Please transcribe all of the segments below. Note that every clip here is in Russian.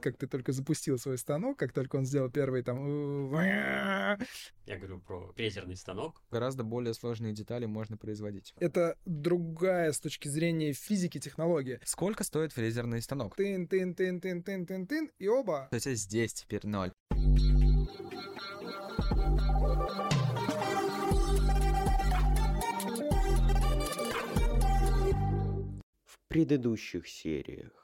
как ты только запустил свой станок, как только он сделал первый там... Я говорю про фрезерный станок. Гораздо более сложные детали можно производить. Это другая с точки зрения физики технология. Сколько стоит фрезерный станок? Тын, тын, тын, тын, тын, тын, тын, и оба. То есть здесь теперь ноль. предыдущих сериях.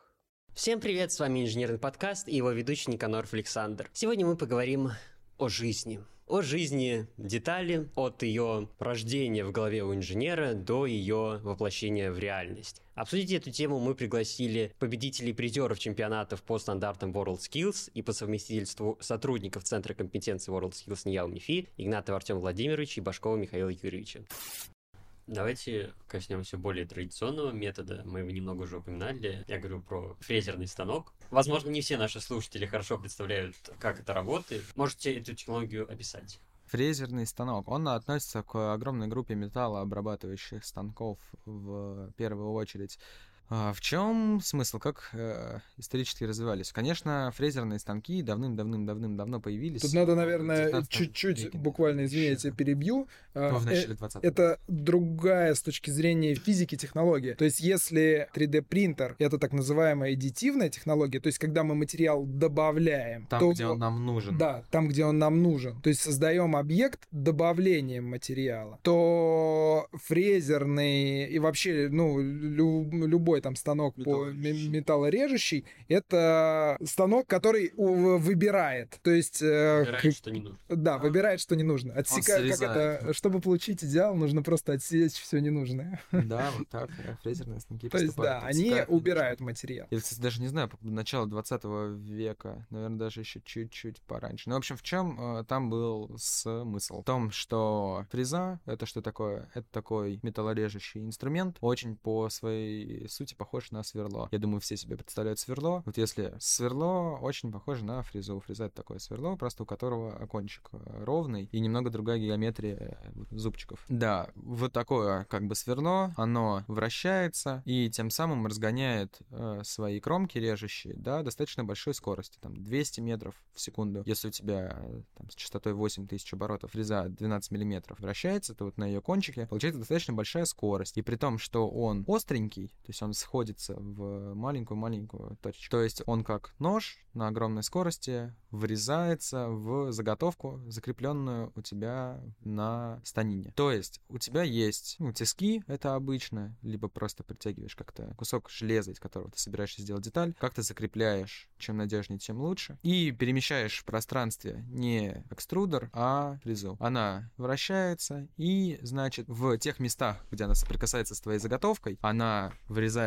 Всем привет, с вами Инженерный подкаст и его ведущий Никаноров Александр. Сегодня мы поговорим о жизни. О жизни детали, от ее рождения в голове у инженера до ее воплощения в реальность. Обсудить эту тему мы пригласили победителей призеров чемпионатов по стандартам WorldSkills и по совместительству сотрудников Центра компетенции WorldSkills НИЯУ МИФИ Игнатова Артема Владимировича и Башкова Михаила Юрьевича. Давайте коснемся более традиционного метода. Мы его немного уже упоминали. Я говорю про фрезерный станок. Возможно, не все наши слушатели хорошо представляют, как это работает. Можете эту технологию описать? Фрезерный станок. Он относится к огромной группе металлообрабатывающих станков в первую очередь. А в чем смысл, как э, исторически развивались? Конечно, фрезерные станки давным-давным-давным-давно появились. Тут надо, наверное, чуть-чуть, буквально, извините, перебью. Ну, в начале 20 э, Это другая с точки зрения физики технология. То есть, если 3D-принтер — это так называемая эдитивная технология, то есть, когда мы материал добавляем... Там, то, где он нам нужен. Да, там, где он нам нужен. То есть, создаем объект добавлением материала. То фрезерный и вообще, ну, любой любой там станок по металлорежущий, это станок, который выбирает. То есть... Э, выбирает, что не нужно. Да, выбирает, что не нужно. Отсекает, как это, чтобы получить идеал, нужно просто отсечь все ненужное. Да, вот так, фрезерные станки То есть, да, они убирают материал. Я, кстати, даже не знаю, начало 20 века, наверное, даже еще чуть-чуть пораньше. Ну, в общем, в чем э, там был смысл? В том, что фреза — это что такое? Это такой металлорежущий инструмент, очень по своей сути похож на сверло. Я думаю, все себе представляют сверло. Вот если сверло очень похоже на фрезу. Фреза — это такое сверло, просто у которого окончик э, ровный и немного другая геометрия э, зубчиков. Да, вот такое как бы сверло, оно вращается и тем самым разгоняет э, свои кромки режущие до достаточно большой скорости, там 200 метров в секунду. Если у тебя э, там, с частотой 8000 оборотов фреза 12 миллиметров вращается, то вот на ее кончике получается достаточно большая скорость. И при том, что он остренький, то есть он сходится в маленькую-маленькую точку. То есть он как нож на огромной скорости врезается в заготовку, закрепленную у тебя на станине. То есть у тебя есть ну, тиски, это обычно, либо просто притягиваешь как-то кусок железа, из которого ты собираешься сделать деталь, как-то закрепляешь, чем надежнее, тем лучше, и перемещаешь в пространстве не экструдер, а фрезу. Она вращается, и, значит, в тех местах, где она соприкасается с твоей заготовкой, она,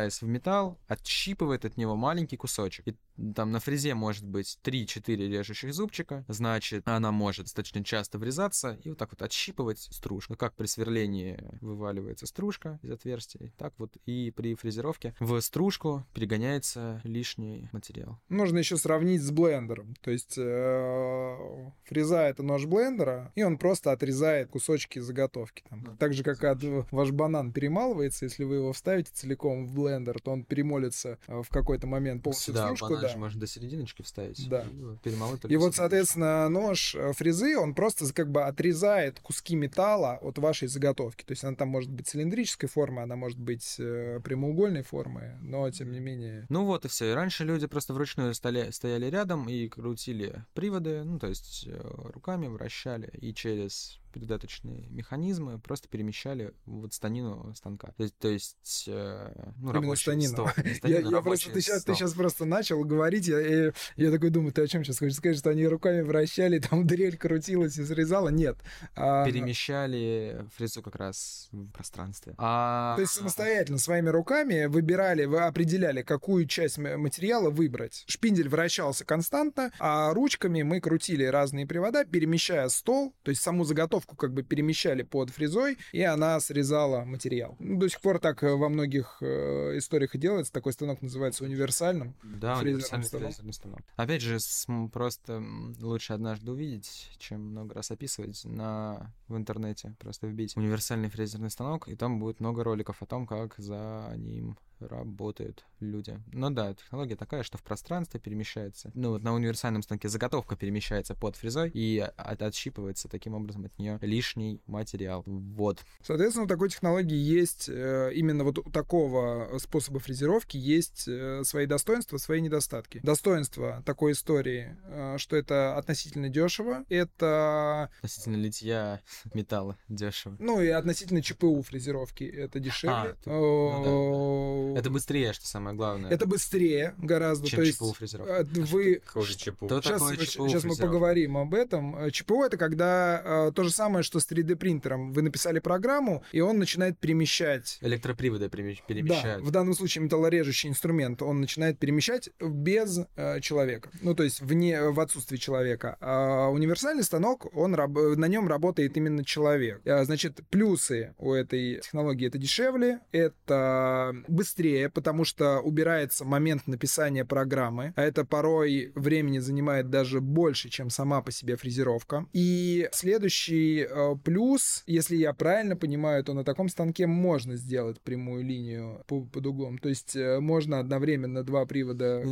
врезаясь в металл, отщипывает от него маленький кусочек. И там на фрезе может быть 3-4 режущих зубчика, значит, она может достаточно часто врезаться и вот так вот отщипывать стружку. Как при сверлении вываливается стружка из отверстий, так вот и при фрезеровке в стружку перегоняется лишний материал. Можно еще сравнить с блендером. То есть э, фреза — это нож блендера, и он просто отрезает кусочки заготовки. Там. Так же, как от, ваш банан перемалывается, если вы его вставите целиком в блендер, то он перемолится э, в какой-то момент полностью да, стружку. Да, можно до серединочки вставить. Да. И, перемолоть и вот, соответственно, нож э, фрезы, он просто как бы отрезает куски металла от вашей заготовки. То есть она там может быть цилиндрической формы, она может быть э, прямоугольной формы, но тем не менее... Ну вот и все. И раньше люди просто вручную стояли, стояли рядом и крутили приводы, ну то есть руками вращали, и через передаточные механизмы просто перемещали вот станину станка. То есть, то есть э, ну, Именно станину. Стол, станину я, я просто, ты сейчас, ты сейчас просто начал говорить, я, я, я такой думаю, ты о чем сейчас хочешь сказать, что они руками вращали, там дрель крутилась и срезала? Нет. А... Перемещали фрезу как раз в пространстве. А... То есть самостоятельно своими руками выбирали, вы определяли, какую часть материала выбрать. Шпиндель вращался константно, а ручками мы крутили разные привода, перемещая стол, то есть саму заготовку заготовку как бы перемещали под фрезой, и она срезала материал. Ну, до сих пор так э, во многих э, историях и делается. Такой станок называется универсальным. Да, универсальный фрезерный станок. Опять же, просто лучше однажды увидеть, чем много раз описывать на в интернете. Просто вбить универсальный фрезерный станок, и там будет много роликов о том, как за ним работают люди. Ну да, технология такая, что в пространстве перемещается. Ну вот на универсальном станке заготовка перемещается под фрезой и от, отщипывается таким образом от нее лишний материал. Вот. Соответственно, у такой технологии есть э, именно вот у такого способа фрезеровки есть э, свои достоинства, свои недостатки. Достоинство такой истории, э, что это относительно дешево, это... Относительно литья металла дешево. Ну и относительно ЧПУ фрезеровки это дешевле. А, ну да. Это быстрее, что самое главное. Это быстрее гораздо. Чем то есть ЧПУ фрезеровка. э, вы же ЧПУ? Кто Сейчас, такое ЧПУ сейчас мы поговорим об этом. Э, ЧПУ это когда э, то же самое, что с 3D принтером. Вы написали программу, и он начинает перемещать. Электроприводы перемещ- Да, перемещают. в данном случае металлорежущий инструмент, он начинает перемещать без э, человека. Ну, то есть вне, в отсутствии человека. А универсальный станок, он, на нем работает именно человек. А, Значит, плюсы у этой технологии это дешевле, это быстрее, потому что убирается момент написания программы, а это порой времени занимает даже больше, чем сама по себе фрезеровка. И следующий э, плюс, если я правильно понимаю, то на таком станке можно сделать прямую линию по- под углом. То есть э, можно одновременно два привода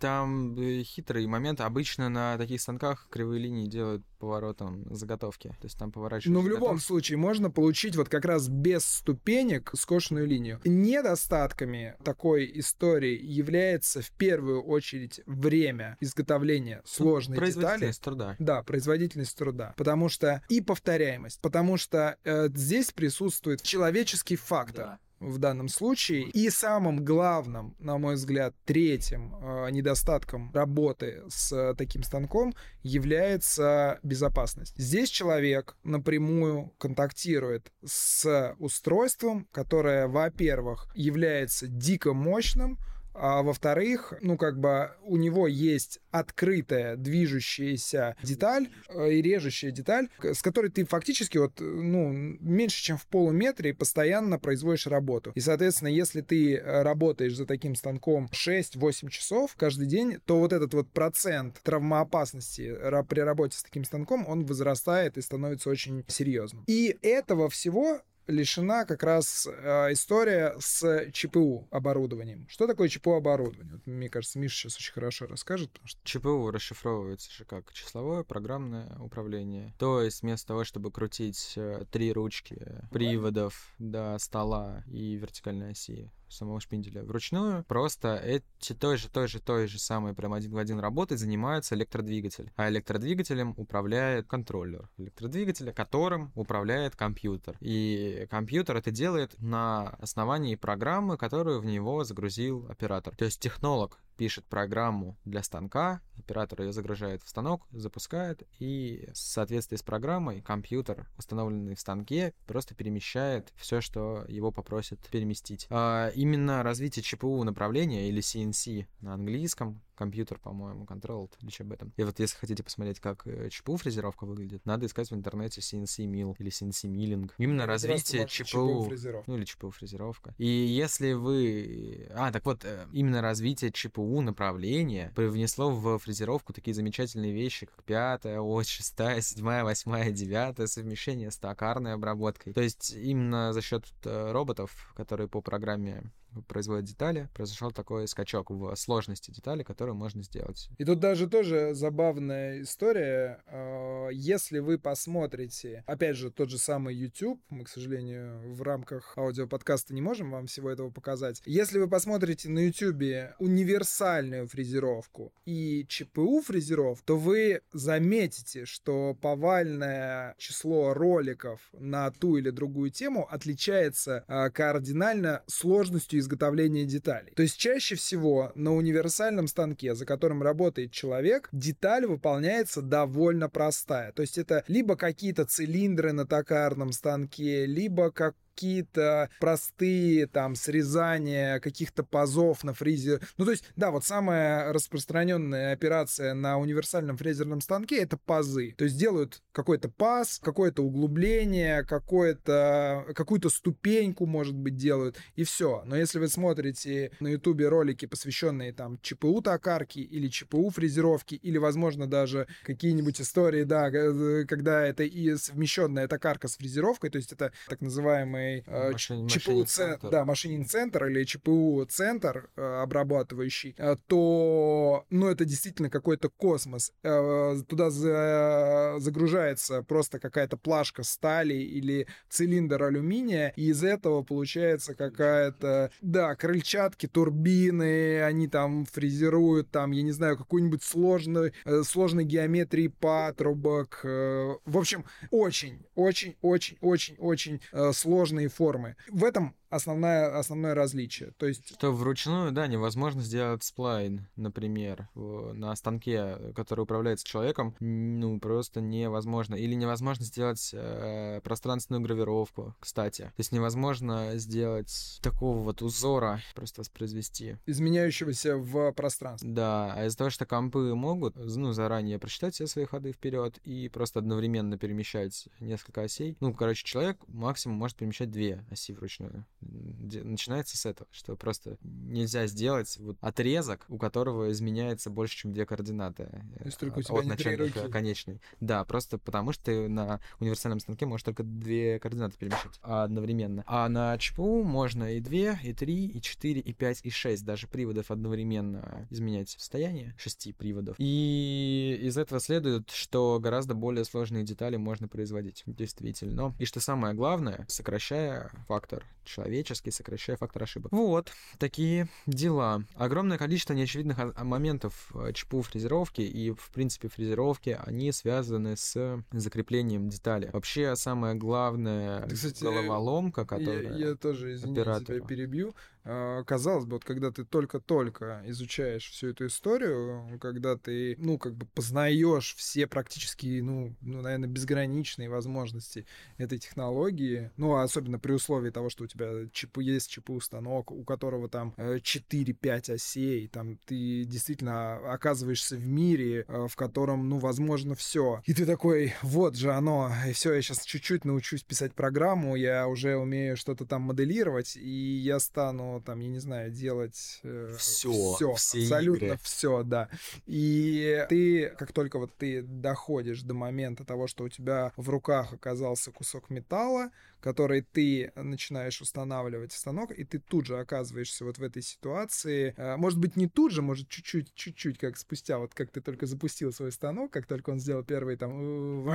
Там э, хитрый момент. Обычно на таких станках кривые линии делают поворотом заготовки. То есть там поворачивают Но в любом случае можно получить вот как раз без ступенек скошенную линию. Недостатками такой истории является в первую очередь время изготовления сложной детали. Производительность труда. Да, производительность труда. Потому что и повторяемость. Потому что э, здесь присутствует человеческий фактор. В данном случае. И самым главным, на мой взгляд, третьим э, недостатком работы с э, таким станком является безопасность. Здесь человек напрямую контактирует с устройством, которое, во-первых, является дико мощным, а во-вторых, ну, как бы у него есть открытая движущаяся деталь э, и режущая деталь, с которой ты фактически вот, ну, меньше, чем в полуметре постоянно производишь работу. И, соответственно, если ты э, работаешь за таким станком 6-8 часов каждый день, то вот этот вот процент травмоопасности ра- при работе с таким станком, он возрастает и становится очень серьезным. И этого всего лишена как раз э, история с ЧПУ оборудованием. Что такое ЧПУ оборудование? Вот, мне кажется, Миша сейчас очень хорошо расскажет, потому что ЧПУ расшифровывается же как числовое программное управление. То есть вместо того, чтобы крутить э, три ручки приводов до стола и вертикальной оси самого шпинделя вручную, просто эти той же, той же, той же самой прям один в один работой занимается электродвигатель. А электродвигателем управляет контроллер. Электродвигателя, которым управляет компьютер. И компьютер это делает на основании программы, которую в него загрузил оператор. То есть технолог пишет программу для станка, оператор ее загружает в станок, запускает, и в соответствии с программой компьютер, установленный в станке, просто перемещает все, что его попросят переместить. А, именно развитие ЧПУ направления или CNC на английском, компьютер, по-моему, controlled, или что об этом. И вот если хотите посмотреть, как э, ЧПУ фрезеровка выглядит, надо искать в интернете CNC mill или CNC milling. Именно развитие ЧПУ фрезеровка. ну или ЧПУ фрезеровка. И если вы... А, так вот, э, именно развитие ЧПУ направления привнесло в фрезеровку такие замечательные вещи, как пятая, ось, шестая, седьмая, восьмая, девятая, совмещение с токарной обработкой. То есть именно за счет э, роботов, которые по программе производят детали, произошел такой скачок в сложности детали, которую можно сделать. И тут даже тоже забавная история. Э, Если вы посмотрите, опять же, тот же самый YouTube, мы, к сожалению, в рамках аудиоподкаста не можем вам всего этого показать. Если вы посмотрите на YouTube универсальную фрезеровку и ЧПУ фрезеров, то вы заметите, что повальное число роликов на ту или другую тему отличается э, кардинально сложностью изготовления деталей. То есть чаще всего на универсальном станке, за которым работает человек, деталь выполняется довольно простая. То есть это либо какие-то цилиндры на токарном станке, либо как какие-то простые там срезания каких-то пазов на фризе. Ну, то есть, да, вот самая распространенная операция на универсальном фрезерном станке это пазы. То есть делают какой-то паз, какое-то углубление, какое-то, какую-то ступеньку, может быть, делают, и все. Но если вы смотрите на ютубе ролики, посвященные там ЧПУ токарки или ЧПУ фрезеровки, или, возможно, даже какие-нибудь истории, да, г- когда это и совмещенная токарка с фрезеровкой, то есть это так называемые называемый э, ЧПУ-центр, да, машинин-центр или ЧПУ-центр э, обрабатывающий, э, то, ну, это действительно какой-то космос. Э, Туда за- загружается просто какая-то плашка стали или цилиндр алюминия, и из этого получается какая-то, да, крыльчатки, турбины, они там фрезеруют, там, я не знаю, какую-нибудь сложную, э, сложной геометрии патрубок. э, В общем, очень, очень, очень, очень, очень э, сложные формы. В этом основная, основное различие. То есть Что вручную, да, невозможно сделать сплайн, например, на станке, который управляется человеком, ну, просто невозможно. Или невозможно сделать э, пространственную гравировку, кстати. То есть невозможно сделать такого вот узора, просто воспроизвести. изменяющегося в пространстве. Да, а из-за того, что компы могут, ну, заранее просчитать все свои ходы вперед и просто одновременно перемещать несколько осей. Ну, короче, человек максимум может перемещать две оси вручную. Начинается с этого, что просто нельзя сделать вот отрезок, у которого изменяется больше, чем две координаты. Э, от не три начальной руки. к конечной. Да, просто потому что ты на универсальном станке можешь только две координаты перемещать одновременно. А на ЧПУ можно и две, и три, и четыре, и пять, и шесть даже приводов одновременно изменять состояние шести приводов. И из этого следует, что гораздо более сложные детали можно производить, действительно. И что самое главное, сокращая фактор человеческий, сокращая фактор ошибок. Вот, такие дела. Огромное количество неочевидных моментов э, ЧПУ фрезеровки и, в принципе, фрезеровки, они связаны с закреплением детали. Вообще, самое главное Да, кстати, головоломка, Я, которая... я тоже, извини, тебя оператору. перебью. А, Казалось бы, вот когда ты только-только изучаешь всю эту историю, когда ты, ну, как бы познаешь все практически, ну, ну, наверное, безграничные возможности этой технологии, ну, особенно при условии того, что у тебя ЧП есть ЧПУ станок, у которого там э, 4-5 осей, там ты действительно оказываешься в мире, э, в котором, ну, возможно, все. И ты такой, вот же оно, и все, я сейчас чуть-чуть научусь писать программу, я уже умею что-то там моделировать, и я стану там, я не знаю, делать э, Всё, всё, все абсолютно игры. все, да. И ты, как только вот ты доходишь до момента того, что у тебя в руках оказался кусок металла, который ты начинаешь устанавливать в станок, и ты тут же оказываешься вот в этой ситуации. Э, Может быть, не тут же, может, чуть-чуть, чуть-чуть, как спустя, вот как ты только запустил свой станок, как только он сделал первый там...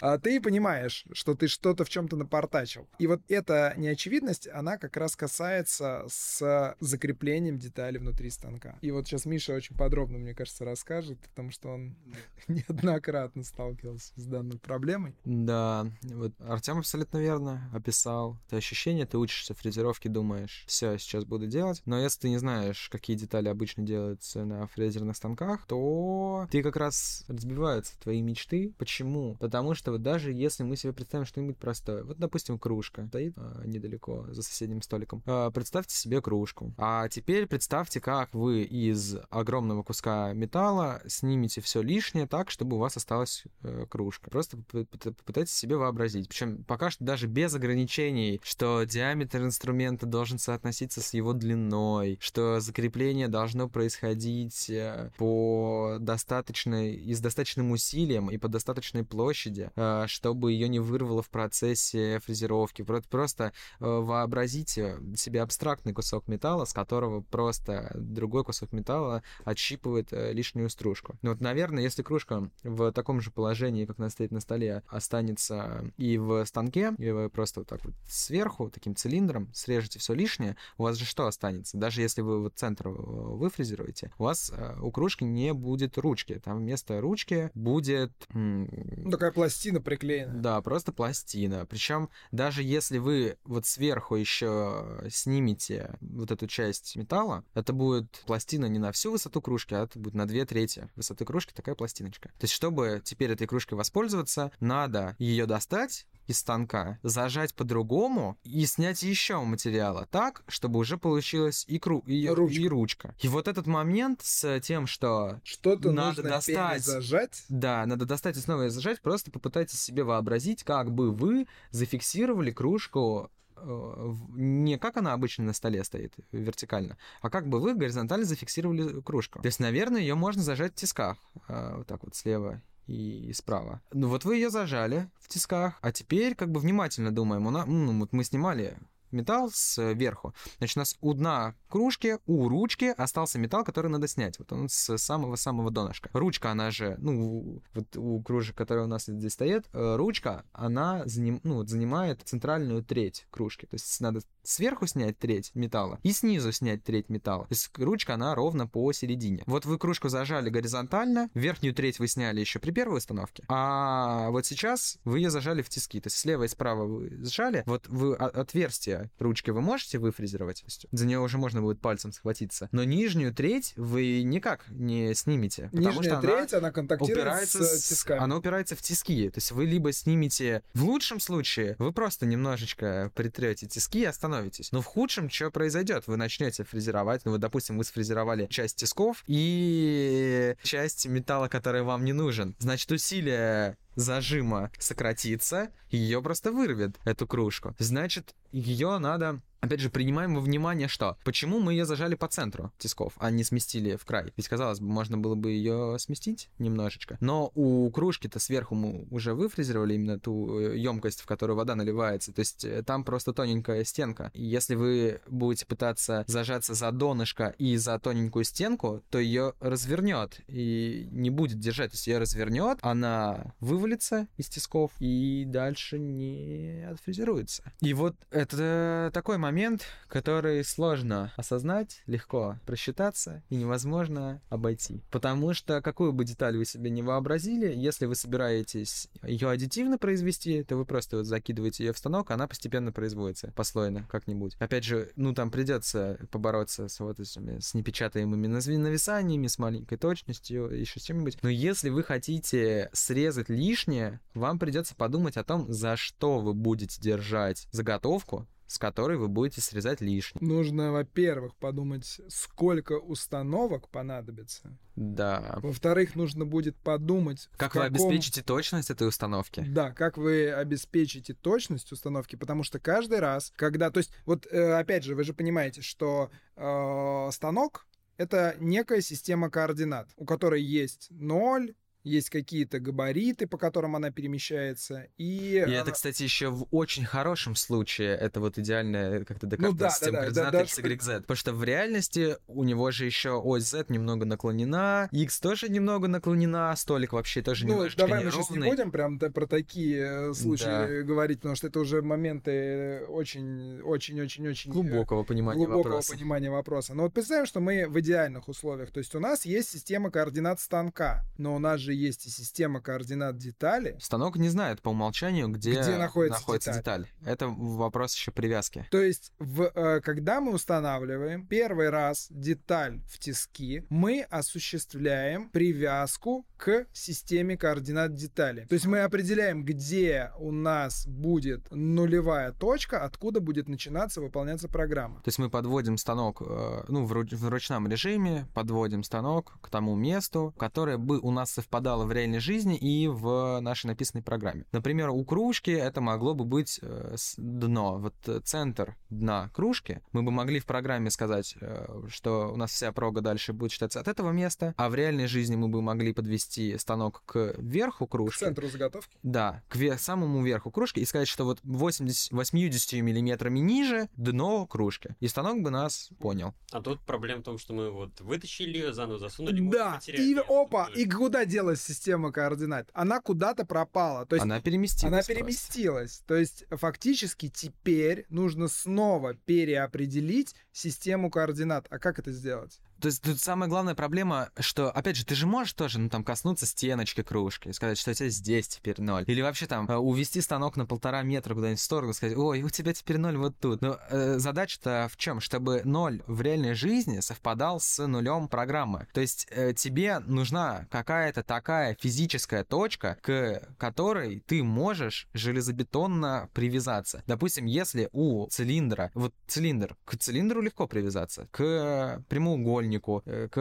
А ты понимаешь, что ты что-то в чем-то напортачил. И вот эта неочевидность, она как раз касается с закреплением деталей внутри станка. И вот сейчас Миша очень подробно, мне кажется, расскажет, потому что он неоднократно сталкивался с данной проблемой. Да, вот Артем абсолютно верно описал. Это ощущение, ты учишься фрезеровке, думаешь, все, сейчас буду делать. Но если ты не знаешь, какие детали обычно делаются на фрезерных станках, то ты как раз разбиваются твои мечты. Почему? Потому что вот даже если мы себе представим что-нибудь простое, вот, допустим, кружка стоит а, недалеко за соседним столиком. А, представьте себе кружку. А теперь представьте, как вы из огромного куска металла снимете все лишнее так, чтобы у вас осталась э, кружка. Просто попытайтесь себе вообразить. Причем пока что даже без ограничений, что диаметр инструмента должен соотноситься с его длиной, что закрепление должно происходить э, по достаточной и с достаточным усилием и по достаточной площади, э, чтобы ее не вырвало в процессе фрезеровки. Про- Просто э, вообразите себе абстрактный кусок металла, с которого просто другой кусок металла отщипывает лишнюю стружку. Ну вот, наверное, если кружка в таком же положении, как она стоит на столе, останется и в станке, и вы просто вот так вот сверху, таким цилиндром, срежете все лишнее, у вас же что останется? Даже если вы вот центр э, выфрезеруете, у вас э, у кружки не будет ручки. Там вместо ручки будет... Ну, такая пластина приклеена. да, просто пластина. Причем даже если вы вот сверху еще снимете вот эту часть металла, это будет пластина не на всю высоту кружки, а это будет на две трети высоты кружки такая пластиночка. То есть, чтобы теперь этой кружкой воспользоваться, надо ее достать из станка, зажать по-другому и снять еще материала так, чтобы уже получилась и, кру- и, Ручка. и ручка. И вот этот момент с тем, что Что-то Надо нужно достать. зажать. да, надо достать и снова зажать. Просто попытайтесь себе вообразить, как бы вы зафиксировали кружку э, не как она обычно на столе стоит вертикально, а как бы вы горизонтально зафиксировали кружку. То есть, наверное, ее можно зажать в тисках, э, вот так вот слева и справа. Ну вот вы ее зажали в тисках, а теперь как бы внимательно думаем, у нас, ну, вот мы снимали металл сверху. Значит, у нас у дна кружки, у ручки остался металл, который надо снять. Вот он с самого-самого донышка. Ручка, она же, ну, вот у кружек, которые у нас здесь стоят, э, ручка, она заним, ну, вот занимает центральную треть кружки. То есть надо сверху снять треть металла и снизу снять треть металла. То есть ручка, она ровно посередине. Вот вы кружку зажали горизонтально, верхнюю треть вы сняли еще при первой установке, а вот сейчас вы ее зажали в тиски. То есть слева и справа вы сжали, вот вы отверстие ручки вы можете выфрезеровать, за нее уже можно будет пальцем схватиться, но нижнюю треть вы никак не снимете. Нижняя что треть, она, она контактирует упирается с тисками. Она упирается в тиски. То есть вы либо снимете... В лучшем случае вы просто немножечко притрете тиски и остановитесь. Но в худшем что произойдет? Вы начнете фрезеровать, ну, вы, допустим, вы сфрезеровали часть тисков и часть металла, который вам не нужен. Значит, усилие зажима сократится, ее просто вырвет, эту кружку. Значит, ее надо Опять же, принимаем во внимание, что почему мы ее зажали по центру тисков, а не сместили в край. Ведь, казалось бы, можно было бы ее сместить немножечко. Но у кружки-то сверху мы уже выфрезеровали именно ту емкость, в которую вода наливается. То есть э, там просто тоненькая стенка. И если вы будете пытаться зажаться за донышко и за тоненькую стенку, то ее развернет и не будет держать. То есть ее развернет, она вывалится из тисков и дальше не отфрезеруется. И вот это такой момент момент, который сложно осознать, легко просчитаться и невозможно обойти. Потому что какую бы деталь вы себе не вообразили, если вы собираетесь ее аддитивно произвести, то вы просто вот закидываете ее в станок, она постепенно производится, послойно как-нибудь. Опять же, ну там придется побороться с вот этими с непечатаемыми нависаниями, с маленькой точностью, еще с чем-нибудь. Но если вы хотите срезать лишнее, вам придется подумать о том, за что вы будете держать заготовку, с которой вы будете срезать лишнее. Нужно, во-первых, подумать, сколько установок понадобится. Да. Во-вторых, нужно будет подумать... Как каком... вы обеспечите точность этой установки? Да, как вы обеспечите точность установки, потому что каждый раз, когда... То есть, вот, э, опять же, вы же понимаете, что э, станок — это некая система координат, у которой есть 0, есть какие-то габариты, по которым она перемещается. И, и она... это, кстати, еще в очень хорошем случае это вот идеальная как-то декарта ну, да, система да, координат да, x, y, z. Потому что в реальности у него же еще ось z немного наклонена, x тоже немного наклонена, столик вообще тоже ну, немножко давай мы сейчас не будем прям про такие э, случаи да. говорить, потому что это уже моменты очень-очень-очень-очень... Э, глубокого понимания глубокого вопроса. понимания вопроса. Но вот представим, что мы в идеальных условиях. То есть у нас есть система координат станка, но у нас же есть и система координат детали. Станок не знает по умолчанию, где, где находится, находится деталь. деталь. Это вопрос еще привязки. То есть, в, э, когда мы устанавливаем первый раз деталь в тиски, мы осуществляем привязку к системе координат детали. То есть мы определяем, где у нас будет нулевая точка, откуда будет начинаться выполняться программа. То есть мы подводим станок, э, ну, в, в ручном режиме, подводим станок к тому месту, которое бы у нас совпадало совпадало в реальной жизни и в нашей написанной программе. Например, у кружки это могло бы быть э, дно. Вот э, центр дна кружки. Мы бы могли в программе сказать, э, что у нас вся прога дальше будет читаться от этого места, а в реальной жизни мы бы могли подвести станок к верху кружки. К центру заготовки? Да, к вер- самому верху кружки и сказать, что вот 80, 80 миллиметрами ниже дно кружки. И станок бы нас понял. А тут проблема в том, что мы вот вытащили ее, заново засунули. Да, и опа, и куда делать делась система координат? Она куда-то пропала. То есть она переместилась. Она переместилась. Просто. То есть фактически теперь нужно снова переопределить систему координат. А как это сделать? То есть тут самая главная проблема, что, опять же, ты же можешь тоже, ну, там, коснуться стеночки кружки и сказать, что у тебя здесь теперь ноль. Или вообще там э, увести станок на полтора метра куда-нибудь в сторону, сказать, ой, у тебя теперь ноль вот тут. Но э, задача-то в чем? Чтобы ноль в реальной жизни совпадал с нулем программы. То есть э, тебе нужна какая-то такая физическая точка, к которой ты можешь железобетонно привязаться. Допустим, если у цилиндра, вот цилиндр, к цилиндру легко привязаться, к прямоугольнику, э, к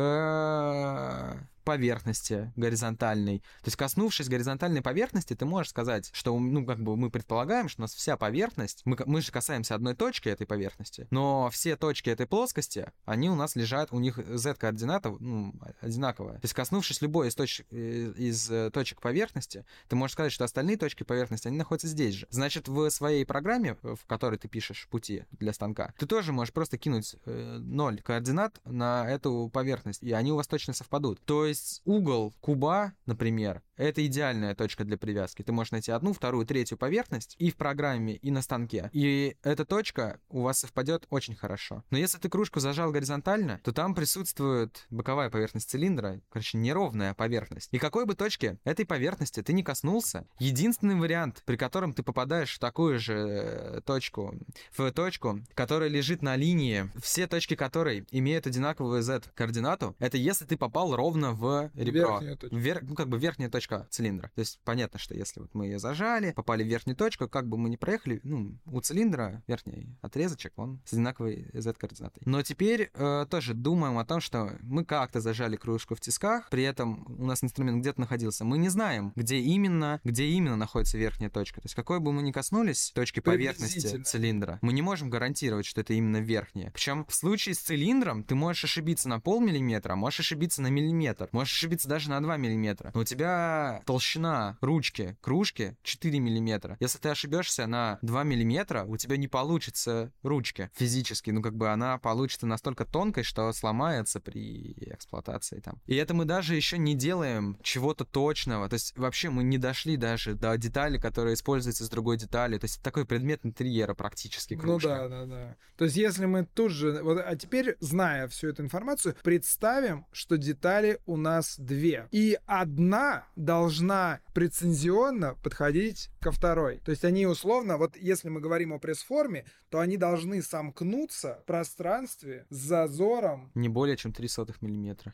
поверхности горизонтальной. То есть, коснувшись горизонтальной поверхности, ты можешь сказать, что, ну, как бы мы предполагаем, что у нас вся поверхность, мы, мы же касаемся одной точки этой поверхности, но все точки этой плоскости, они у нас лежат, у них z-координата ну, одинаковая. То есть, коснувшись любой из, точ, э, из э, точек поверхности, ты можешь сказать, что остальные точки поверхности, они находятся здесь же. Значит, в своей программе, в которой ты пишешь пути для станка, ты тоже можешь просто кинуть э, 0 координат на эту поверхность, и они у вас точно совпадут. То есть угол куба, например, это идеальная точка для привязки. Ты можешь найти одну, вторую, третью поверхность и в программе, и на станке. И эта точка у вас совпадет очень хорошо. Но если ты кружку зажал горизонтально, то там присутствует боковая поверхность цилиндра, короче, неровная поверхность. И какой бы точки этой поверхности ты не коснулся, единственный вариант, при котором ты попадаешь в такую же точку, в точку, которая лежит на линии, все точки которой имеют одинаковую z-координату, это если ты попал ровно в ребро. Верхняя точка. Вер... Ну, как бы верхняя точка цилиндра. То есть понятно, что если вот мы ее зажали, попали в верхнюю точку, как бы мы не проехали, ну, у цилиндра верхний отрезочек, он с одинаковой z-координатой. Но теперь э, тоже думаем о том, что мы как-то зажали кружку в тисках, при этом у нас инструмент где-то находился. Мы не знаем, где именно, где именно находится верхняя точка. То есть какой бы мы ни коснулись точки поверхности цилиндра, мы не можем гарантировать, что это именно верхняя. Причем в случае с цилиндром ты можешь ошибиться на полмиллиметра, а можешь ошибиться на миллиметр, можешь ошибиться даже на 2 миллиметра. Но у тебя толщина ручки кружки 4 миллиметра. Если ты ошибешься на 2 миллиметра, у тебя не получится ручки физически. Ну, как бы она получится настолько тонкой, что сломается при эксплуатации там. И это мы даже еще не делаем чего-то точного. То есть вообще мы не дошли даже до детали, которая используется с другой деталью. То есть это такой предмет интерьера практически Ну кружка. да, да, да. То есть, если мы тут же... Вот, а теперь, зная всю эту информацию, представим, что детали у нас две. И одна должна прецензионно подходить ко второй. То есть они условно, вот если мы говорим о пресс-форме, то они должны сомкнуться в пространстве с зазором Не более чем 3 сотых миллиметра.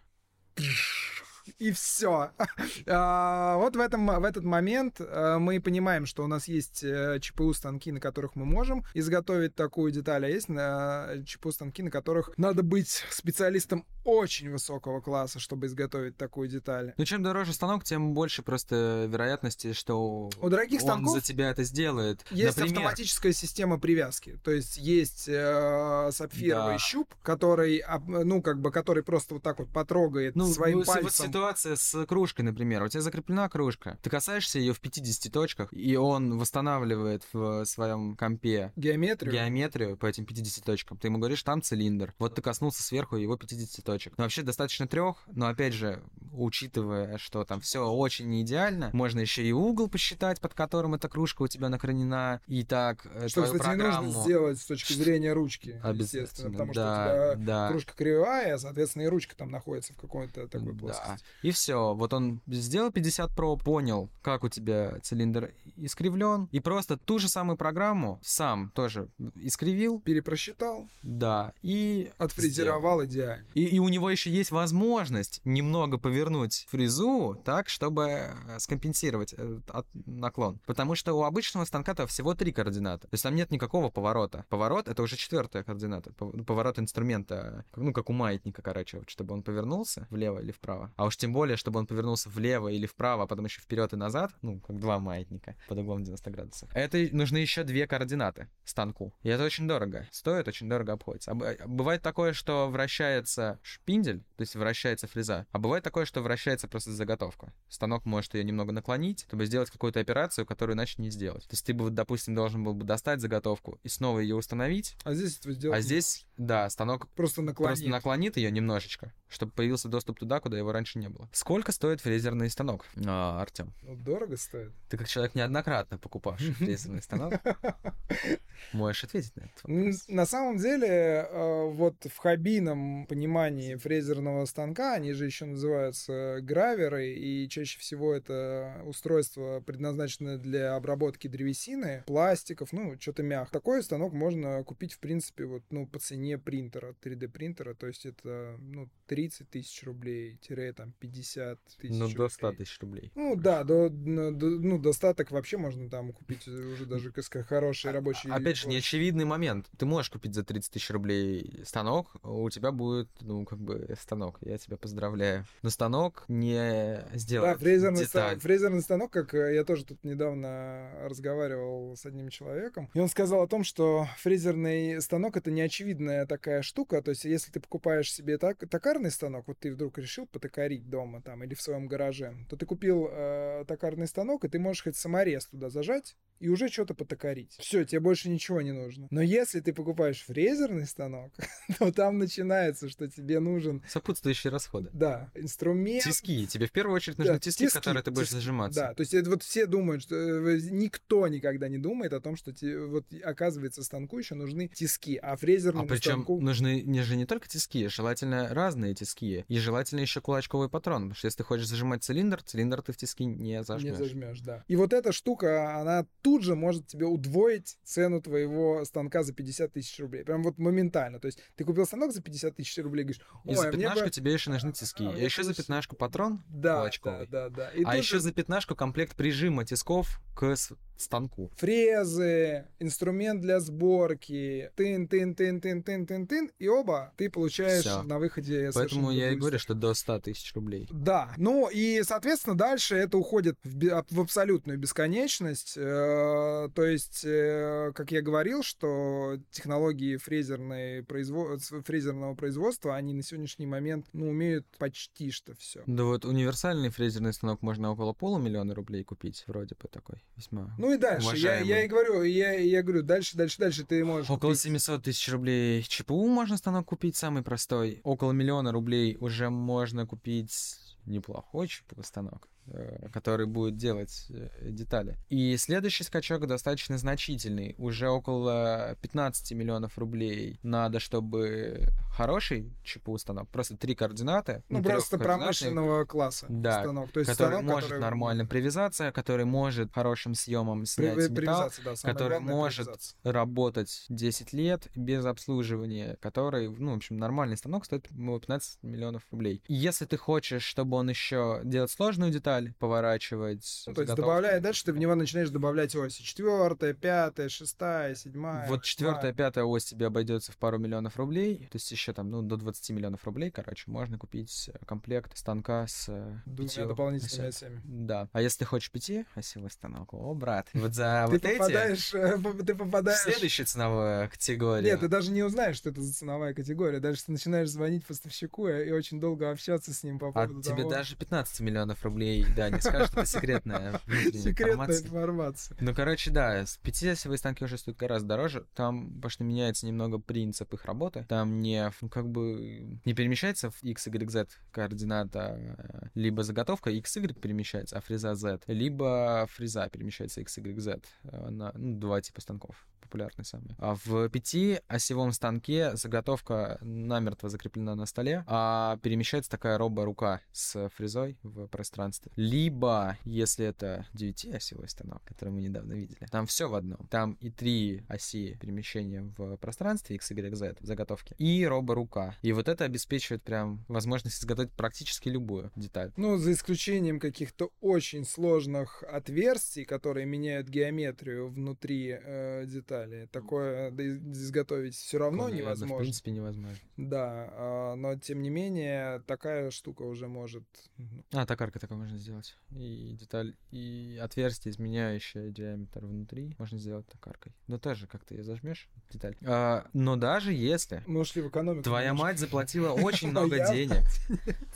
И все. вот в, этом, в этот момент э, мы понимаем, что у нас есть э, ЧПУ-станки, на которых мы можем изготовить такую деталь, а есть э, ЧПУ-станки, на которых надо быть специалистом очень высокого класса, чтобы изготовить такую деталь. Ну, чем дороже станок, тем больше просто вероятности, что У дорогих он станков за тебя это сделает. Есть Например, автоматическая система привязки. То есть есть э, сапфировый Да. щуп, который, ну, как бы, который просто вот так вот потрогает Ну, своим ну, пальцем. Ситуация с кружкой, например. У тебя закреплена кружка. Ты касаешься ее в 50 точках, и он восстанавливает в своем компе Геометрию. геометрию по этим 50 точкам. Ты ему говоришь, там цилиндр. Вот ты коснулся сверху его 50 точек. Но вообще достаточно трех, но опять же, учитывая, что там все очень не идеально, можно еще и угол посчитать, под которым эта кружка у тебя накранена, и так э, Что, кстати, не программу... нужно сделать с точки зрения ручки, естественно, потому да, что у тебя да. кружка кривая, соответственно, и ручка там находится в какой-то такой Да. плоскости. И все. Вот он сделал 50 Pro, понял, как у тебя цилиндр искривлен, и просто ту же самую программу сам тоже искривил, Перепросчитал, да, и отфрезеровал идеально. И, и у него еще есть возможность немного повернуть фрезу так, чтобы э, скомпенсировать э, наклон. Потому что у обычного станка-то всего три координаты. То есть там нет никакого поворота. Поворот — это уже четвертая координата. Пов- Поворот инструмента, ну, как у маятника, короче, вот, чтобы он повернулся влево или вправо. А уж тем более, чтобы он повернулся влево или вправо, а потом еще вперед и назад, ну, как два маятника под углом 90 градусов. Это нужны еще две координаты станку. И это очень дорого. Стоит очень дорого обходится. А б- Бывает такое, что вращается шпиндель, то есть вращается фреза, а бывает такое, что вращается просто заготовка. Станок может ее немного наклонить, чтобы сделать какую-то операцию, которую иначе не сделать. То есть ты бы, допустим, должен был бы достать заготовку и снова ее установить, А здесь этого сделать а здесь, да, станок просто наклонить. просто наклонит ее немножечко, чтобы появился доступ туда, куда его раньше не было. Сколько стоит фрезерный станок, а, Артем? Ну, дорого стоит. Ты как человек неоднократно покупавший фрезерный станок, можешь ответить на вопрос. На самом деле, э, вот в хоббийном понимании фрезерного станка, они же еще называются граверы, и чаще всего это устройство предназначено для обработки древесины, пластиков, ну, что-то мягкое. Такой станок можно купить, в принципе, вот, ну, по цене цене принтера, 3D принтера, то есть это, ну, 30 тысяч рублей, тире там 50 тысяч Ну, до 100 рублей. тысяч рублей. Ну да, до, до- ну, достаток вообще можно там купить уже даже хороший рабочий. Опять же, неочевидный момент. Ты можешь купить за 30 тысяч рублей станок, у тебя будет, ну, как бы, станок. Я тебя поздравляю. Но станок не Да, сделает фрезерный, ста- деталь. фрезерный станок, как э, я тоже тут недавно разговаривал с одним человеком, и он сказал о том, что фрезерный станок это неочевидная такая штука, то есть если ты покупаешь себе так, токарный станок, вот ты вдруг решил потокарить дома там или в своем гараже, то ты купил э, токарный станок, и ты можешь хоть саморез туда зажать, и уже что-то потокарить. Все, тебе больше ничего не нужно. Но если ты покупаешь фрезерный станок, то там начинается, что тебе нужен, Сопутствующие расходы. да, инструмент, Тиски. Тебе в первую очередь нужны Да, тиски, в которые ты будешь тиски, зажиматься. Да, то есть это вот все думают, что э, никто никогда не думает о том, что те- вот оказывается станку еще нужны тиски, а А фрезерному причем станку нужны не же не только тиски, желательно разные тиски. И желательно еще кулачковый патрон. Потому что если ты хочешь зажимать цилиндр, цилиндр ты в тиски не зажмешь. не зажмешь, да. И вот эта штука, она тут же может тебе удвоить цену твоего станка за 50 тысяч рублей. Прям вот моментально. То есть ты купил станок за 50 тысяч рублей, говоришь, И ой, за а мне пятнашку бы... тебе еще нужны тиски. а, А вот еще за и пятнашку патрон Да, да, кулачковый. да, да. И А еще же за пятнашку комплект прижима тисков к станку. фрезы, инструмент для сборки, тын, тын, тын, тын, тын, тын, тын, и оба ты получаешь Всё. на выходе Поэтому я и говорю, что до 100 тысяч рублей. Да, ну и, соответственно, дальше это уходит в, в абсолютную бесконечность. Э, То есть, э, как я говорил, что технологии фрезерной произво- с- фрезерного производства, они на сегодняшний момент ну, умеют почти что все. Да вот универсальный фрезерный станок можно около полумиллиона рублей купить, вроде бы такой, весьма. Ну и дальше, я, я и говорю, я, я говорю, дальше, дальше, дальше ты можешь Около купить- 700 тысяч рублей ЧПУ можно станок купить, самый простой. Около миллиона рублей уже можно купить неплохой ЧПУ станок, который будет делать э, детали. И следующий скачок достаточно значительный. Уже около 15 миллионов рублей надо, чтобы хороший ЧПУ станок, просто три координаты. ну, просто промышленного класса Да, станок. То есть который станок, может который- нормально привязаться, который может хорошим съемом При- снять металл, привязаться, да, который может работать 10 лет без обслуживания, который, ну, в общем, нормальный станок стоит ну, 15 миллионов рублей. Если ты хочешь, чтобы он еще делать сложную деталь, поворачивать... Ну, то есть добавляя дальше, ты в него начинаешь добавлять оси. Четвертая, пятая, шестая, седьмая. Вот четвертая, пятая ось тебе обойдется в пару миллионов рублей, то есть еще там, ну, до 20 миллионов рублей, короче, можно купить э, комплект станка с э, Двумя пятью дополнительными осями. осями. Да. А если ты хочешь пяти осевой станок, о, брат, вот за вот эти попадаешь, э, ты в попадаешь... следующую ценовую категорию. Нет, ты даже не узнаешь, что это за ценовая категория. Дальше ты начинаешь звонить поставщику и очень долго общаться с ним по А поводу тебе того- даже 15 миллионов рублей, да, не скажут, это секретная Секретная информация. Ну, короче, да, с 5-осевые станки уже стоят гораздо дороже. Там, потому что меняется немного принцип их работы. Там не, ну, как бы, не перемещается в X, Y, Z координата, э, либо заготовка X, Y перемещается, а фреза Z, либо фреза перемещается X, Y, Z. Э, На, ну, два типа станков популярные самые. А в пятиосевом станке заготовка намертво закреплена на столе, а перемещается такая робо-рука с фрезой в пространстве. Либо, если это девятиосевой станок, который мы недавно видели, там все в одном. Там и три оси перемещения в пространстве, X, Y, Z, заготовки, и робо-рука. И вот это обеспечивает прям возможность изготовить практически любую деталь. Ну, за исключением каких-то очень сложных отверстий, которые меняют геометрию внутри э, детали. Такое изготовить все равно В невозможно. принципе, невозможно. Да, а, но тем не менее, такая штука уже может... ну, А, токарка такое можно сделать. И деталь, и отверстие, изменяющее диаметр внутри, можно сделать токаркой. Но тоже как-то ее зажмешь, деталь. А, но даже если Мы ушли в экономику. твоя немножко. мать заплатила очень много Я- денег,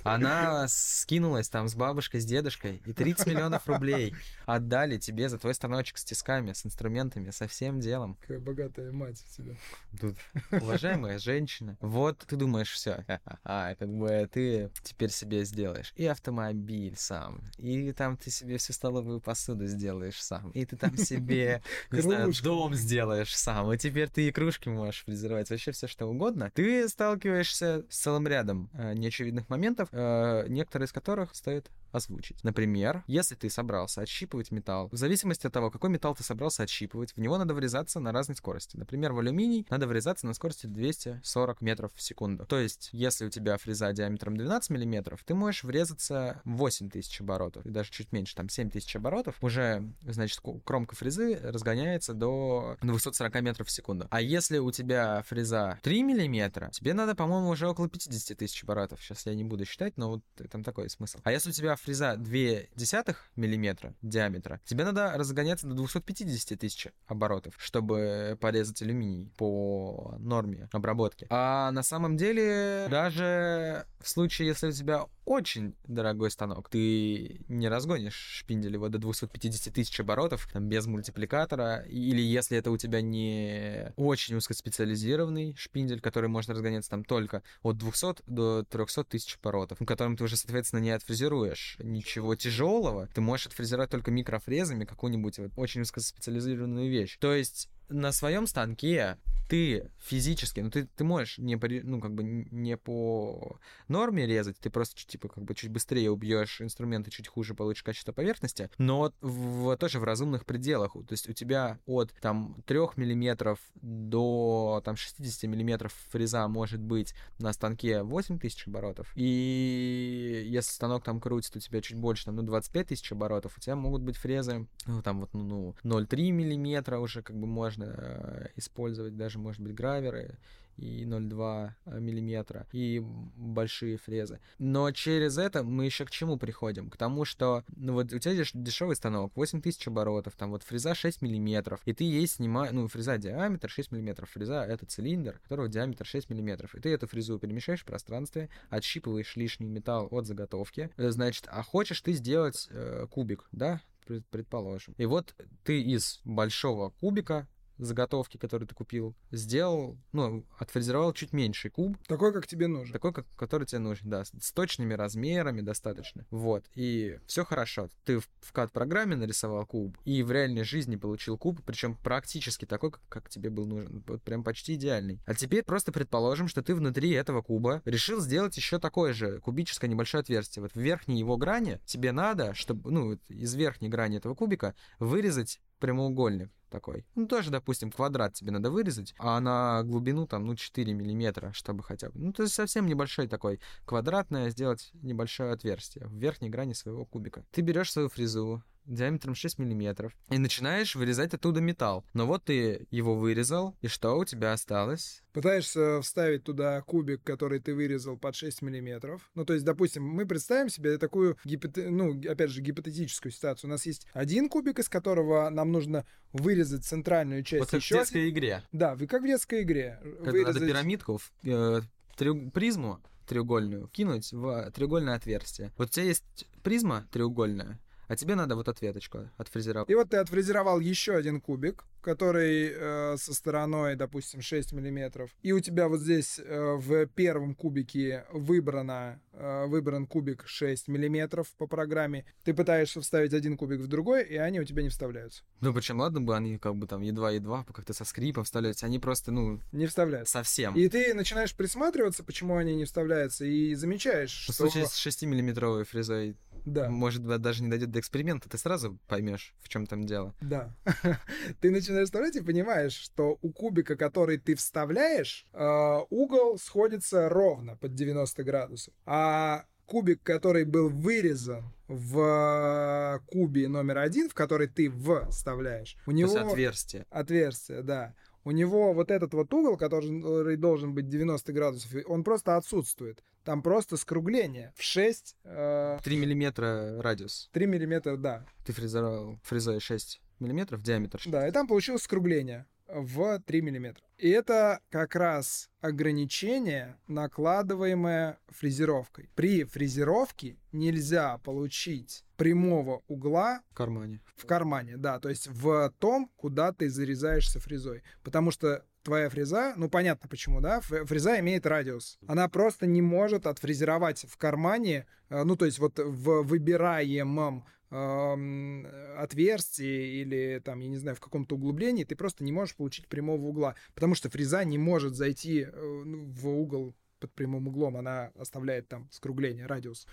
она скинулась там с бабушкой, с дедушкой, и 30 миллионов рублей отдали тебе за твой станочек с тисками, с инструментами, со всем делом. Какая богатая мать у тебя. Тут уважаемая женщина. Вот ты думаешь, все, а как бы ты теперь себе сделаешь и автомобиль сам, и там ты себе всю столовую посуду сделаешь сам, и ты там себе, не знаю, дом сделаешь сам, и теперь ты и кружки можешь фрезеровать, вообще все что угодно. Ты сталкиваешься с целым рядом э, неочевидных моментов, э, некоторые из которых стоят озвучить. Например, если ты собрался отщипывать металл, в зависимости от того, какой металл ты собрался отщипывать, в него надо врезаться на разной скорости. Например, в алюминий надо врезаться на скорости 240 метров в секунду. То есть, если у тебя фреза диаметром 12 миллиметров, ты можешь врезаться 8000 оборотов, и даже чуть меньше, там 7000 оборотов, уже, значит, кромка фрезы разгоняется до 240 метров в секунду. А если у тебя фреза 3 миллиметра, тебе надо, по-моему, уже около 50 тысяч оборотов. Сейчас я не буду считать, но вот там такой смысл. А если у тебя фреза 0,2 миллиметра диаметра, тебе надо разгоняться до 250 тысяч оборотов, чтобы порезать алюминий по норме обработки. А на самом деле, даже в случае, если у тебя очень дорогой станок, ты не разгонишь шпиндель его до 250 тысяч оборотов там, без мультипликатора, или если это у тебя не очень узкоспециализированный шпиндель, который может разгоняться там только от 200 до 300 тысяч оборотов, которым ты уже, соответственно, не отфрезеруешь ничего тяжелого, ты можешь отфрезеровать только микрофрезами какую-нибудь вот очень узкоспециализированную вещь. То есть на своем станке ты физически, ну ты, ты можешь не по, ну, как бы не по норме резать, ты просто типа как бы чуть быстрее убьешь инструменты, чуть хуже получишь качество поверхности, но в, тоже в разумных пределах. То есть у тебя от там 3 миллиметров до там 60 миллиметров фреза может быть на станке 8 тысяч оборотов. И если станок там крутит у тебя чуть больше, там, ну, 25 тысяч оборотов, у тебя могут быть фрезы, ну, там вот, ну, 0,3 миллиметра уже как бы можно э, использовать даже даже, может быть, граверы и 0,2 э, миллиметра, и большие фрезы. Но через это мы еще к чему приходим? К тому, что, ну вот у тебя здесь дешевый станок, 8000 оборотов, там вот фреза 6 миллиметров, и ты ей снимаешь, ну, фреза диаметр 6 миллиметров, фреза это цилиндр, которого диаметр 6 миллиметров, и ты эту фрезу перемещаешь в пространстве, отщипываешь лишний металл от заготовки, э, значит, а хочешь ты сделать э, кубик, да, предположим. И вот ты из большого кубика заготовки, которые ты купил, сделал, ну, отфрезеровал чуть меньший куб. Такой, как тебе нужен. Такой, как, который тебе нужен, да, с точными размерами достаточно. Вот, и все хорошо. Ты в, в CAD-программе нарисовал куб, и в реальной жизни получил куб, причем практически такой, как, как тебе был нужен. Вот прям почти идеальный. А теперь просто предположим, что ты внутри этого куба решил сделать еще такое же кубическое небольшое отверстие. Вот в верхней его грани тебе надо, чтобы, ну, из верхней грани этого кубика вырезать прямоугольник такой. Ну, тоже, допустим, квадрат тебе надо вырезать, а на глубину там, ну, 4 миллиметра, чтобы хотя бы... Ну, то есть совсем небольшой такой квадратное сделать небольшое отверстие в верхней грани своего кубика. Ты берешь свою фрезу, диаметром 6 миллиметров и начинаешь вырезать оттуда металл. Но вот ты его вырезал, и что у тебя осталось? Пытаешься вставить туда кубик, который ты вырезал под 6 миллиметров. Ну, то есть, допустим, мы представим себе такую, гипот... ну, опять же, гипотетическую ситуацию. У нас есть один кубик, из которого нам нужно вырезать центральную часть. Вот как еще в детской игре. Да, вы как в детской игре. Когда вырезать... надо пирамидку, э, треуг... призму треугольную кинуть в треугольное отверстие. Вот у тебя есть призма треугольная, а тебе надо вот ответочку отфрезеровать. И вот ты отфрезеровал еще один кубик, который э, со стороной, допустим, 6 миллиметров. И у тебя вот здесь э, в первом кубике выбрано, э, выбран кубик 6 миллиметров по программе. Ты пытаешься вставить один кубик в другой, и они у тебя не вставляются. Ну, причем, ладно бы они как бы там едва-едва, как-то со скрипом вставляются, они просто, ну... Не вставляются. Совсем. И ты начинаешь присматриваться, почему они не вставляются, и замечаешь, что... В случае с 6-миллиметровой фрезой да. Может быть, даже не дойдет до эксперимента, ты сразу поймешь, в чем там дело. Да. ты начинаешь вставлять и понимаешь, что у кубика, который ты вставляешь, э, угол сходится ровно под 90 градусов. А кубик, который был вырезан в кубе номер один, в который ты вставляешь, у него... Отверстие. Отверстие, да у него вот этот вот угол, который должен быть 90 градусов, он просто отсутствует. Там просто скругление в 6... Э... 3 миллиметра радиус. 3 миллиметра, да. Ты фрезеровал фрезой 6 миллиметров диаметр. Да, и там получилось скругление в 3 миллиметра. И это как раз ограничение, накладываемое фрезеровкой. При фрезеровке нельзя получить прямого угла в кармане. В кармане, да, то есть в том, куда ты зарезаешься фрезой. Потому что твоя фреза, ну понятно почему, да, фреза имеет радиус. Она просто не может отфрезеровать в кармане, э, ну то есть вот в выбираемом отверстии или там, я не знаю, в каком-то углублении, ты просто не можешь получить прямого угла, потому что фреза не может зайти э, ну, в угол под прямым углом, она оставляет там скругление, радиус.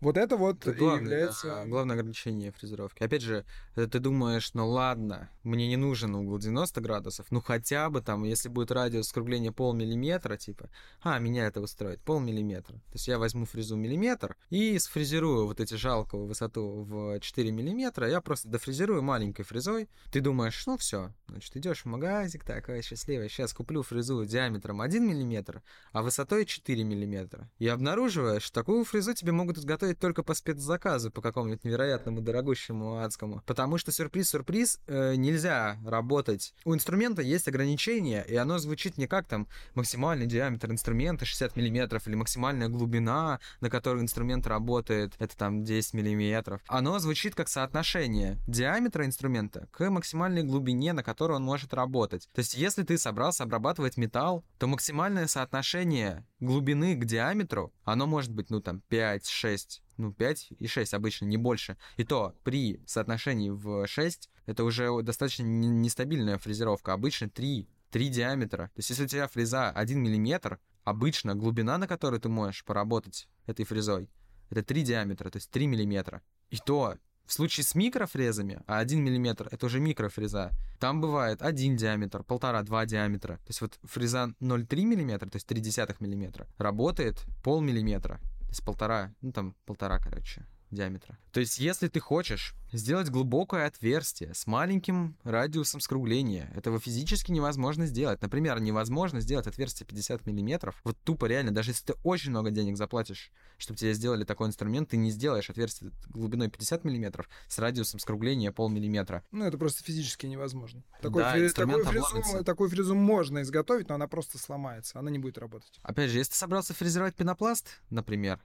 Вот это вот Это и главное, является... да, главное ограничение фрезеровки. Опять же, ты думаешь, ну ладно, мне не нужен угол 90 градусов, ну хотя бы там, если будет радиус скругления полмиллиметра, типа, а, меня это устроит, полмиллиметра. То есть я возьму фрезу миллиметр и сфрезерую вот эти жалкую высоту в 4 миллиметра, я просто дофрезерую маленькой фрезой. Ты думаешь, ну все, значит, идешь в магазик, такой счастливый, сейчас куплю фрезу диаметром 1 миллиметр, а высотой 4 миллиметра. И обнаруживаешь, такую фрезу тебе могут изготовить только по спецзаказу, по какому-нибудь невероятному, дорогущему, адскому. Потому что сюрприз-сюрприз, э, нельзя работать. У инструмента есть ограничения, и оно звучит не как там максимальный диаметр инструмента 60 миллиметров или максимальная глубина, на которой инструмент работает, это там 10 миллиметров. Оно звучит как соотношение диаметра инструмента к максимальной глубине, на которой он может работать. То есть, если ты собрался обрабатывать металл, то максимальное соотношение глубины к диаметру, оно может быть, ну, там, 5, 6, ну, 5 и 6 обычно, не больше. И то при соотношении в 6 это уже достаточно не- нестабильная фрезеровка. Обычно 3, 3 диаметра. То есть, если у тебя фреза 1 миллиметр, обычно глубина, на которой ты можешь поработать этой фрезой, это 3 диаметра, то есть 3 миллиметра. И то в случае с микрофрезами, а 1 миллиметр это уже микрофреза, там бывает 1 диаметр, полтора-два диаметра. То есть вот фреза 0,3 миллиметра, то есть 0,3 миллиметра, работает полмиллиметра, есть полтора, ну там полтора, короче, диаметра. То есть если ты хочешь сделать глубокое отверстие с маленьким радиусом скругления, этого физически невозможно сделать. Например, невозможно сделать отверстие 50 миллиметров. Вот тупо реально, даже если ты очень много денег заплатишь, чтобы тебе сделали такой инструмент, ты не сделаешь отверстие глубиной 50 миллиметров с радиусом скругления полмиллиметра. Ну, это просто физически невозможно. Такой Да, такую, обломится. фрезу, такую фрезу можно изготовить, но она просто сломается, она не будет работать. Опять же, если ты собрался фрезеровать пенопласт, например,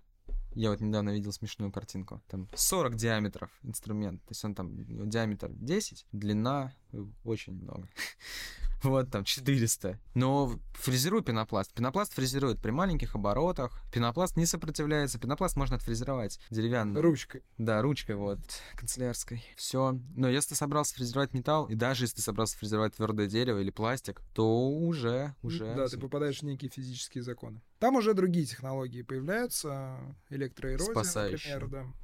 я вот недавно видел смешную картинку. Там 40 диаметров инструмент. То есть он там диаметр 10, длина очень много. Вот там 400. Но фрезеруй пенопласт. Пенопласт фрезерует при маленьких оборотах. Пенопласт не сопротивляется. Пенопласт можно отфрезеровать деревянным. Ручкой. Да, ручкой вот, канцелярской. Все. Но если ты собрался фрезеровать металл, и даже если ты собрался фрезеровать твердое дерево или пластик, то уже, уже... Да, ты попадаешь в некие физические законы. Там уже другие технологии появляются, электроэрозия, Спасающие. например, да.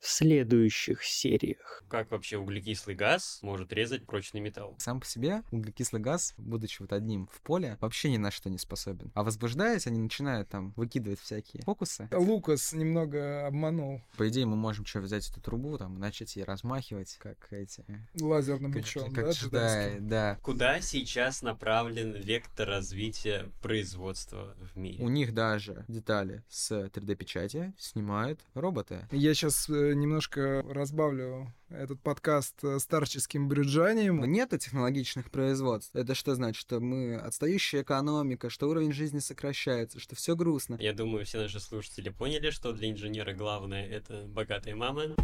В следующих сериях. Как вообще углекислый газ может резать прочный металл? Сам по себе углекислый газ, будучи вот одним в поле, вообще ни на что не способен. А возбуждаясь, они начинают там выкидывать всякие фокусы. Лукас немного обманул По идее, мы можем что, взять эту трубу, там, и начать ей размахивать, как эти... лазерным Как, мечом, как да, да. Куда сейчас направлен вектор развития производства в мире? У них даже детали с 3D-печати снимают роботы. Я сейчас немножко разбавлю этот подкаст э, старческим брюджанием. Нету технологичных производств. Это что значит? Что мы отстающая экономика, что уровень жизни сокращается, что все грустно. Я думаю, все наши слушатели поняли, что для инженера главное это богатая мама.